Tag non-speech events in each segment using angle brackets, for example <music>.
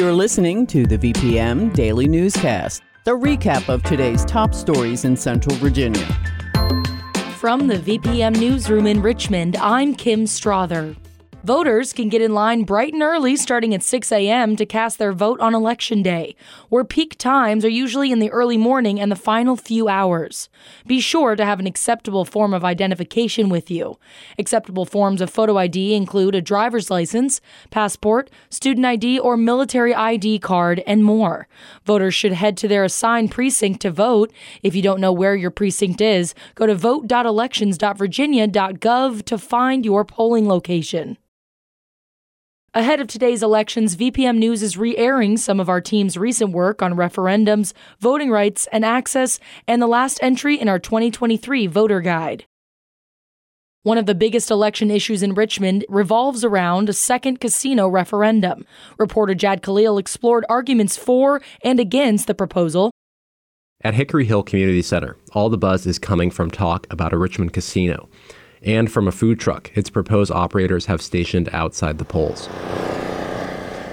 You're listening to the VPM Daily Newscast, the recap of today's top stories in Central Virginia. From the VPM Newsroom in Richmond, I'm Kim Strother. Voters can get in line bright and early starting at 6 a.m. to cast their vote on Election Day, where peak times are usually in the early morning and the final few hours. Be sure to have an acceptable form of identification with you. Acceptable forms of photo ID include a driver's license, passport, student ID, or military ID card, and more. Voters should head to their assigned precinct to vote. If you don't know where your precinct is, go to vote.elections.virginia.gov to find your polling location. Ahead of today's elections, VPM News is re airing some of our team's recent work on referendums, voting rights and access, and the last entry in our 2023 voter guide. One of the biggest election issues in Richmond revolves around a second casino referendum. Reporter Jahd Khalil explored arguments for and against the proposal. At Hickory Hill Community Center, all the buzz is coming from talk about a Richmond casino and from a food truck its proposed operators have stationed outside the polls.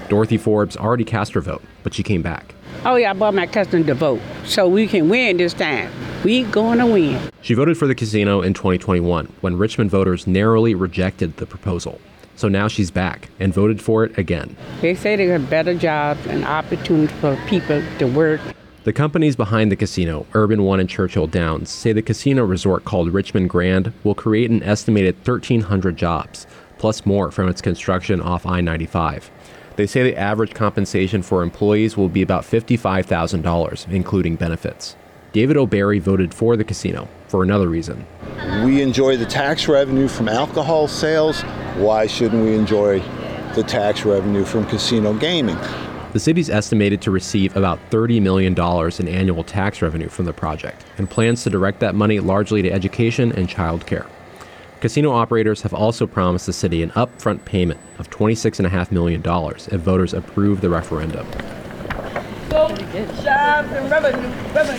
Dorothy Forbes already cast her vote, but she came back. Oh, yeah, I bought my cousin to vote, so we can win this time. We going to win. She voted for the casino in 2021 when Richmond voters narrowly rejected the proposal. So now she's back and voted for it again. They say they have better jobs and opportunities for people to work the companies behind the casino, Urban One and Churchill Downs, say the casino resort called Richmond Grand will create an estimated 1,300 jobs, plus more from its construction off I 95. They say the average compensation for employees will be about $55,000, including benefits. David O'Barry voted for the casino for another reason. We enjoy the tax revenue from alcohol sales. Why shouldn't we enjoy the tax revenue from casino gaming? The city's estimated to receive about $30 million in annual tax revenue from the project and plans to direct that money largely to education and childcare. Casino operators have also promised the city an upfront payment of $26.5 million if voters approve the referendum.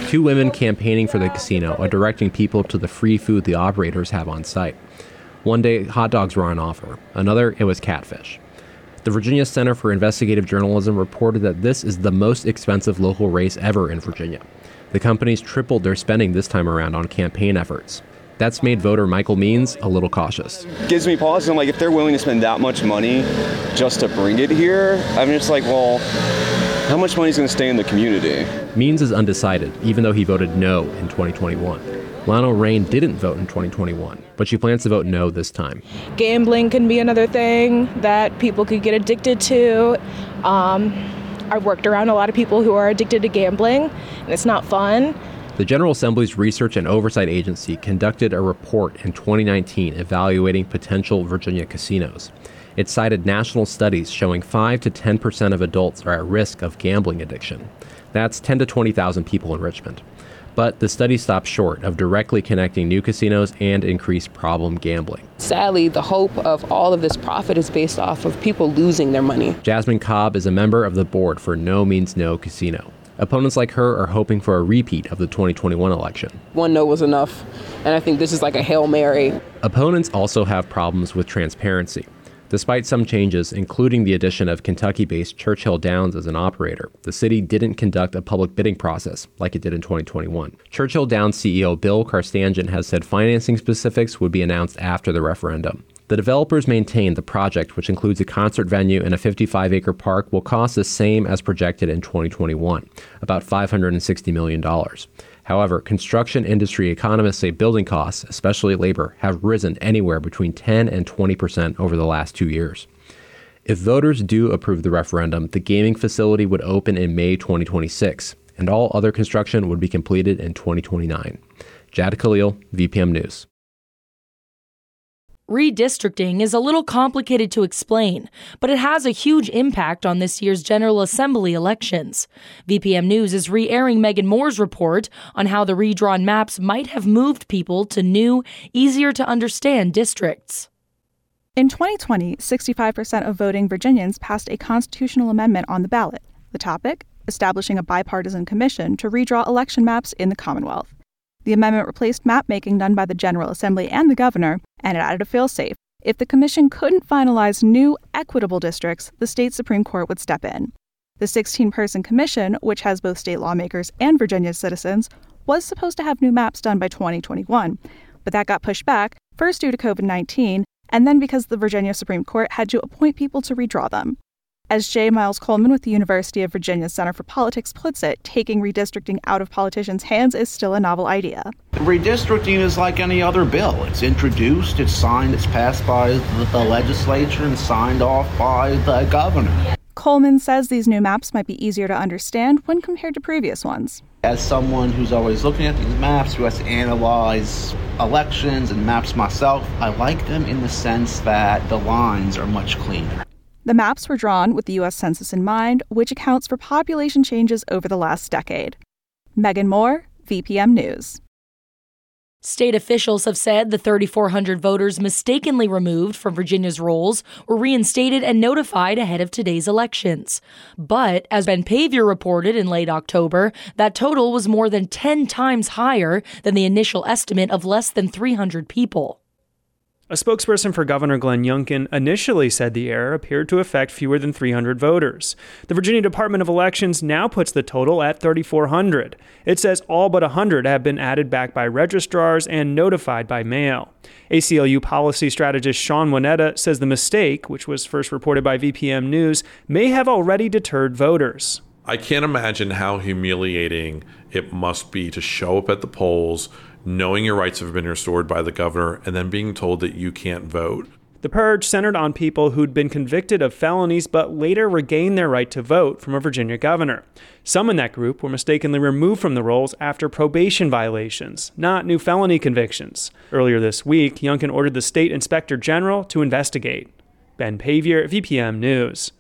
Two women campaigning for the casino are directing people to the free food the operators have on site. One day, hot dogs were on offer. Another, it was catfish. The Virginia Center for Investigative Journalism reported that this is the most expensive local race ever in Virginia. The companies tripled their spending this time around on campaign efforts. That's made voter Michael Means a little cautious. Gives me pause. I'm like, if they're willing to spend that much money just to bring it here, I'm just like, well, how much money is going to stay in the community? Means is undecided, even though he voted no in 2021. Lana Rain didn't vote in 2021, but she plans to vote no this time. Gambling can be another thing that people could get addicted to. Um, I've worked around a lot of people who are addicted to gambling, and it's not fun. The General Assembly's Research and Oversight Agency conducted a report in 2019 evaluating potential Virginia casinos. It cited national studies showing 5 to 10 percent of adults are at risk of gambling addiction. That's 10 to 20,000 people in Richmond. But the study stopped short of directly connecting new casinos and increased problem gambling. Sadly, the hope of all of this profit is based off of people losing their money. Jasmine Cobb is a member of the board for No Means No Casino. Opponents like her are hoping for a repeat of the 2021 election. One no was enough, and I think this is like a Hail Mary. Opponents also have problems with transparency. Despite some changes, including the addition of Kentucky based Churchill Downs as an operator, the city didn't conduct a public bidding process like it did in 2021. Churchill Downs CEO Bill Carstanjen has said financing specifics would be announced after the referendum. The developers maintain the project, which includes a concert venue and a 55 acre park, will cost the same as projected in 2021, about $560 million. However, construction industry economists say building costs, especially labor, have risen anywhere between 10 and 20 percent over the last two years. If voters do approve the referendum, the gaming facility would open in May 2026, and all other construction would be completed in 2029. Jahd Khalil, VPM News. Redistricting is a little complicated to explain, but it has a huge impact on this year's General Assembly elections. VPM News is re airing Meghin Moore's report on how the redrawn maps might have moved people to new, easier to understand districts. In 2020, 65% of voting Virginians passed a constitutional amendment on the ballot. The topic? Establishing a bipartisan commission to redraw election maps in the Commonwealth. The amendment replaced map making done by the General Assembly and the governor, and it added a failsafe. If the commission couldn't finalize new, equitable districts, the state Supreme Court would step in. The 16 person commission, which has both state lawmakers and Virginia citizens, was supposed to have new maps done by 2021, but that got pushed back, first due to COVID 19, and then because the Virginia Supreme Court had to appoint people to redraw them. As J. Miles Coleman with the University of Virginia Center for Politics puts it, taking redistricting out of politicians' hands is still a novel idea. Redistricting is like any other bill. It's introduced, it's signed, it's passed by the legislature, and signed off by the governor. Coleman says these new maps might be easier to understand when compared to previous ones. As someone who's always looking at these maps, who has to analyze elections and maps myself, I like them in the sense that the lines are much cleaner. The maps were drawn with the U.S. Census in mind, which accounts for population changes over the last decade. Meghin Moore, VPM News. State officials have said the 3,400 voters mistakenly removed from Virginia's rolls were reinstated and notified ahead of today's elections. But, as Ben Paviour reported in late October, that total was more than 10 times higher than the initial estimate of less than 300 people. A spokesperson for Governor Glenn Youngkin initially said the error appeared to affect fewer than 300 voters. The Virginia Department of Elections now puts the total at 3,400. It says all but 100 have been added back by registrars and notified by mail. ACLU policy strategist Shawn Weneta says the mistake, which was first reported by VPM News, may have already deterred voters. I can't imagine how humiliating it must be to show up at the polls knowing your rights have been restored by the governor, and then being told that you can't vote. The purge centered on people who'd been convicted of felonies but later regained their right to vote from a Virginia governor. Some in that group were mistakenly removed from the rolls after probation violations, not new felony convictions. Earlier this week, Youngkin ordered the state inspector general to investigate. Ben Paviour, VPM News.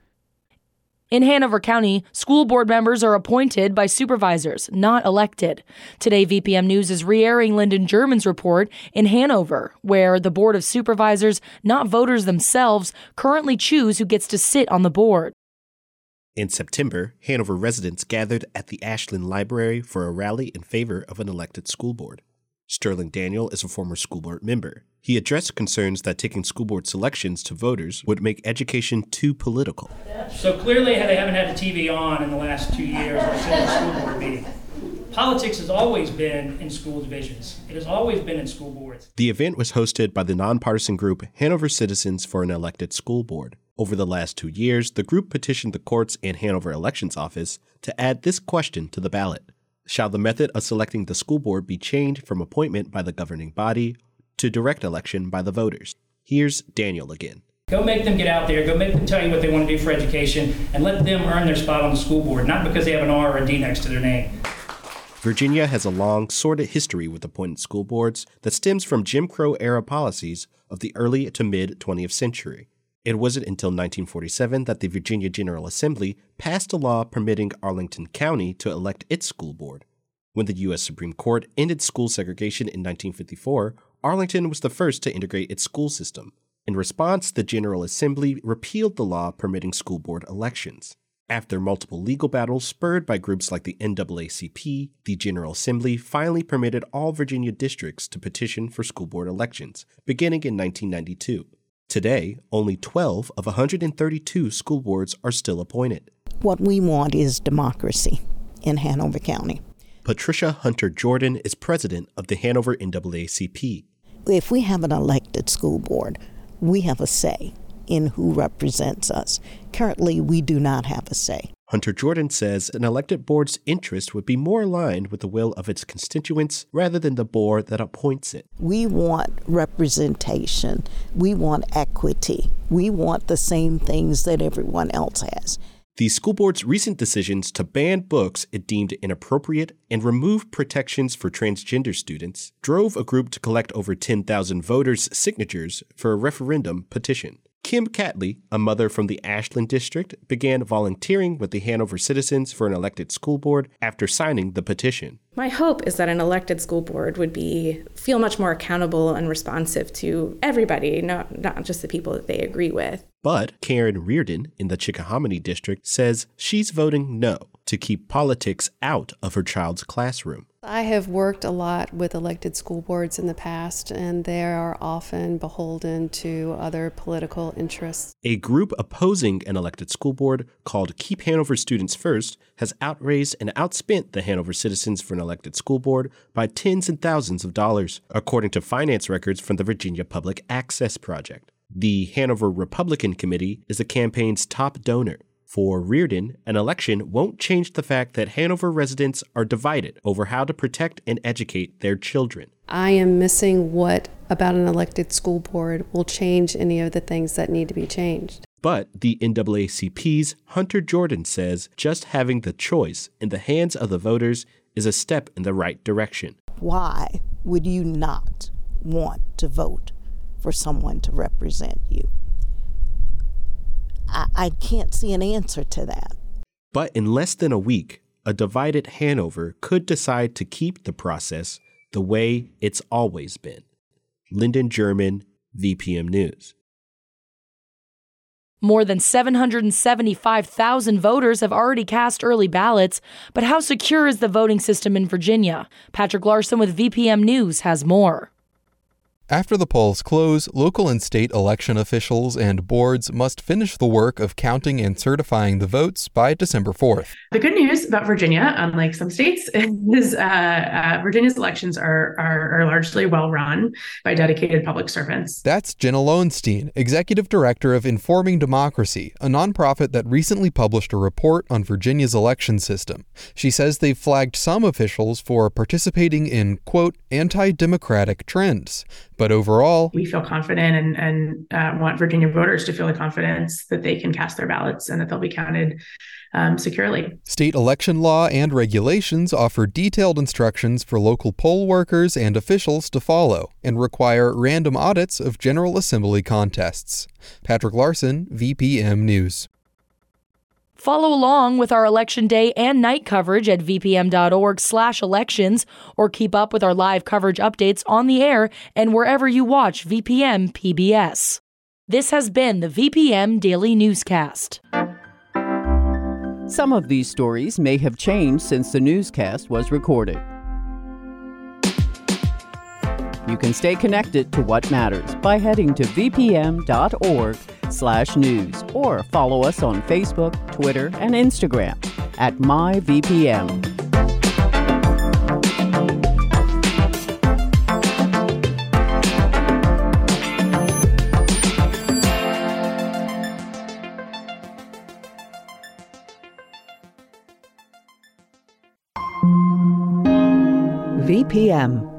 In Hanover County, school board members are appointed by supervisors, not elected. Today, VPM News is re airing Lyndon German's report in Hanover, where the Board of Supervisors, not voters themselves, currently choose who gets to sit on the board. In September, Hanover residents gathered at the Ashland Library for a rally in favor of an elected school board. Sterling Daniel is a former school board member. He addressed concerns that taking school board selections to voters would make education too political. So clearly, they haven't had a TV on in the last two years or since the school board meeting. Politics has always been in school divisions. It has always been in school boards. The event was hosted by the nonpartisan group Hanover Citizens for an Elected School Board. Over the last two years, the group petitioned the courts and Hanover Elections Office to add this question to the ballot Shall the method of selecting the school board be changed from appointment by the governing body to direct election by the voters? Here's Daniel again. Go make them get out there, go make them tell you what they want to do for education, and let them earn their spot on the school board, not because they have an R or a D next to their name. Virginia has a long, sordid history with appointed school boards that stems from Jim Crow era policies of the early to mid 20th century. It wasn't until 1947 that the Virginia General Assembly passed a law permitting Arlington County to elect its school board. When the U.S. Supreme Court ended school segregation in 1954, Arlington was the first to integrate its school system. In response, the General Assembly repealed the law permitting school board elections. After multiple legal battles spurred by groups like the NAACP, the General Assembly finally permitted all Virginia districts to petition for school board elections, beginning in 1992. Today, only 12 of 132 school boards are still appointed. What we want is democracy in Hanover County. Patricia Hunter Jordan is president of the Hanover NAACP. If we have an elected school board, we have a say in who represents us. Currently, we do not have a say. Hunter Jordan says an elected board's interest would be more aligned with the will of its constituents rather than the board that appoints it. We want representation. We want equity. We want the same things that everyone else has. The school board's recent decisions to ban books it deemed inappropriate and remove protections for transgender students drove a group to collect over 10,000 voters' signatures for a referendum petition. Kim Catley, a mother from the Ashland district, began volunteering with the Hanover Citizens for an elected school board after signing the petition. My hope is that an elected school board would be feel much more accountable and responsive to everybody, not not just the people that they agree with. But Karen Reardon in the Chickahominy district says she's voting no to keep politics out of her child's classroom. I have worked a lot with elected school boards in the past, and they are often beholden to other political interests. A group opposing an elected school board called Keep Hanover Students First has outraised and outspent the Hanover citizens for an elected school board by tens and thousands of dollars, according to finance records from the Virginia Public Access Project. The Hanover Republican Committee is the campaign's top donor. For Reardon, an election won't change the fact that Hanover residents are divided over how to protect and educate their children. I am missing what about an elected school board will change any of the things that need to be changed. But the NAACP's Hunter Jordan says just having the choice in the hands of the voters is a step in the right direction. Why would you not want to vote for someone to represent you? I, I can't see an answer to that. But in less than a week, a divided Hanover could decide to keep the process the way it's always been. Lyndon German, VPM News. More than 775,000 voters have already cast early ballots, but how secure is the voting system in Virginia? Patrick Larson with VPM News has more. After the polls close, local and state election officials and boards must finish the work of counting and certifying the votes by December 4th. The good news about Virginia, unlike some states, <laughs> is uh, uh, Virginia's elections are, are, are largely well run by dedicated public servants. That's Jenna Lowenstein, Executive Director of Informing Democracy, a nonprofit that recently published a report on Virginia's election system. She says they've flagged some officials for participating in, quote, anti democratic trends. But overall, we feel confident and, and uh, want Virginia voters to feel the confidence that they can cast their ballots and that they'll be counted um, securely. State election law and regulations offer detailed instructions for local poll workers and officials to follow and require random audits of General Assembly contests. Patrick Larson, VPM News. Follow along with our election day and night coverage at vpm.org/elections or keep up with our live coverage updates on the air and wherever you watch VPM PBS. This has been the VPM Daily Newscast. Some of these stories may have changed since the newscast was recorded. You can stay connected to what matters by heading to vpm.org slash news or follow us on Facebook, Twitter, and Instagram at myvpm. VPM.